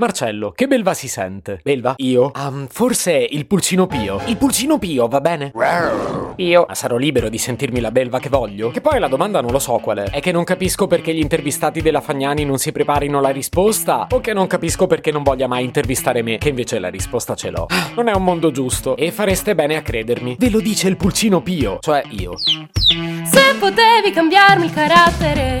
Marcello, che belva si sente? Belva? Io? Um, forse il pulcino pio. Il pulcino pio, va bene? Io? Ma sarò libero di sentirmi la belva che voglio? Che poi la domanda non lo so qual è. È che non capisco perché gli intervistati della Fagnani non si preparino la risposta o che non capisco perché non voglia mai intervistare me, che invece la risposta ce l'ho. Non è un mondo giusto e fareste bene a credermi. Ve lo dice il pulcino pio, cioè io. Se potevi cambiarmi il carattere.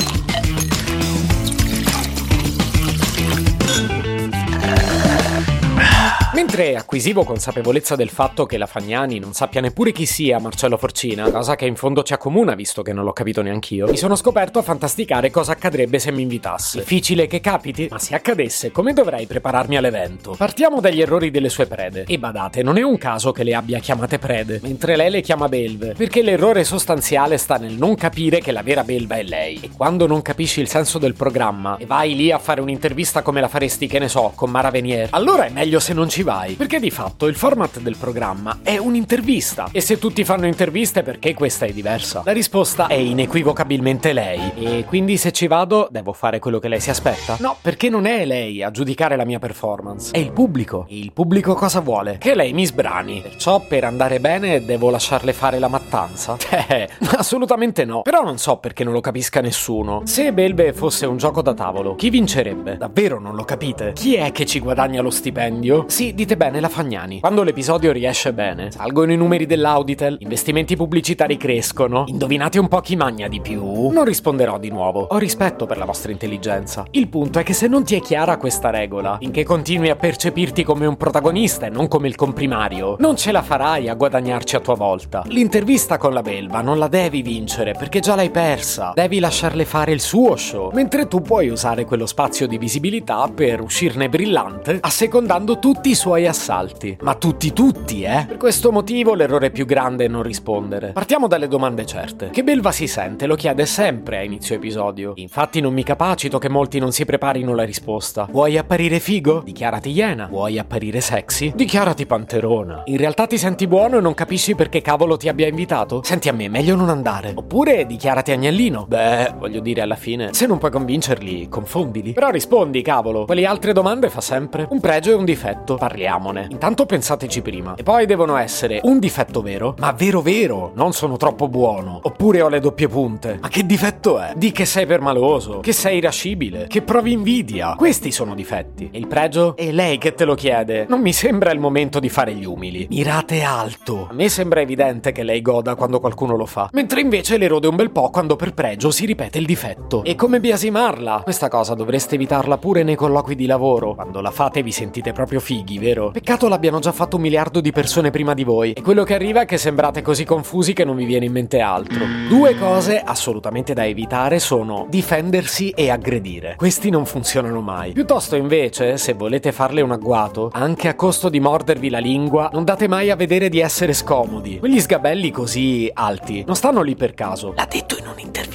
Mentre acquisivo consapevolezza del fatto che la Fagnani non sappia neppure chi sia Marcello Forcina, cosa che in fondo ci accomuna visto che non l'ho capito neanch'io, mi sono scoperto a fantasticare cosa accadrebbe se mi invitassi. Difficile che capiti? Ma se accadesse, come dovrei prepararmi all'evento? Partiamo dagli errori delle sue prede. E badate, non è un caso che le abbia chiamate prede, mentre lei le chiama belve, perché l'errore sostanziale sta nel non capire che la vera belva è lei. E quando non capisci il senso del programma e vai lì a fare un'intervista come la faresti, che ne so, con Mara Venier, allora è meglio se non ci vai, perché di fatto il format del programma è un'intervista. E se tutti fanno interviste, perché questa è diversa? La risposta è inequivocabilmente lei. E quindi se ci vado, devo fare quello che lei si aspetta? No, perché non è lei a giudicare la mia performance, è il pubblico. E il pubblico cosa vuole? Che lei mi sbrani. Perciò per andare bene devo lasciarle fare la mattanza? Eh, assolutamente no. Però non so perché non lo capisca nessuno. Se Belve fosse un gioco da tavolo, chi vincerebbe? Davvero non lo capite? Chi è che ci guadagna lo stipendio? Sì, dite bene la Fagnani. Quando l'episodio riesce bene, salgono i numeri dell'Auditel, investimenti pubblicitari crescono. Indovinate un po' chi magna di più? Non risponderò di nuovo. Ho rispetto per la vostra intelligenza. Il punto è che se non ti è chiara questa regola, finché continui a percepirti come un protagonista e non come il comprimario, non ce la farai a guadagnarci a tua volta. L'intervista con la belva non la devi vincere perché già l'hai persa. Devi lasciarle fare il suo show, mentre tu puoi usare quello spazio di visibilità per uscirne brillante, assecondando tutti i suoi assalti. Ma tutti tutti, eh? Per questo motivo l'errore più grande è non rispondere. Partiamo dalle domande certe. Che belva si sente? Lo chiede sempre a inizio episodio. Infatti non mi capacito che molti non si preparino la risposta. Vuoi apparire figo? Dichiarati iena. Vuoi apparire sexy? Dichiarati panterona. In realtà ti senti buono e non capisci perché cavolo ti abbia invitato? Senti a me, meglio non andare. Oppure dichiarati agnellino. Beh, voglio dire alla fine, se non puoi convincerli, confondili. Però rispondi, cavolo. Quelle altre domande fa sempre un pregio e un difetto. Parliamone. Intanto pensateci prima. E poi devono essere un difetto vero, ma vero vero, non sono troppo buono. Oppure ho le doppie punte. Ma che difetto è? Di che sei permaloso, che sei irascibile, che provi invidia. Questi sono difetti. E il pregio? È lei che te lo chiede. Non mi sembra il momento di fare gli umili. Mirate alto. A me sembra evidente che lei goda quando qualcuno lo fa. Mentre invece le rode un bel po' quando per pregio si ripete il difetto. E come biasimarla? Questa cosa dovreste evitarla pure nei colloqui di lavoro. Quando la fate vi sentite proprio fighi, vero? Peccato l'abbiano già fatto un miliardo di persone prima di voi. E quello che arriva è che sembrate così confusi che non vi viene in mente altro. Due cose assolutamente da evitare sono difendersi e aggredire. Questi non funzionano mai. Piuttosto invece, se volete farle un agguato, anche a costo di mordervi la lingua, non date mai a vedere di essere scomodi. Quegli sgabelli così alti non stanno lì per caso. L'ha detto in un'intervista.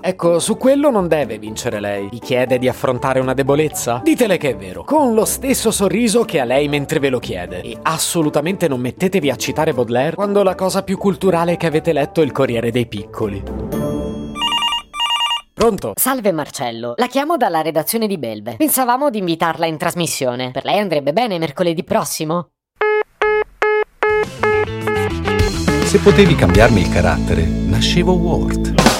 Ecco, su quello non deve vincere lei. Vi chiede di affrontare una debolezza? Ditele che è vero. Con lo stesso sorriso che a lei mentre ve lo chiede. E assolutamente non mettetevi a citare Baudelaire quando la cosa più culturale che avete letto è il Corriere dei Piccoli. Pronto? Salve Marcello, la chiamo dalla redazione di Belve. Pensavamo di invitarla in trasmissione. Per lei andrebbe bene mercoledì prossimo? Se potevi cambiarmi il carattere, nascevo Ward.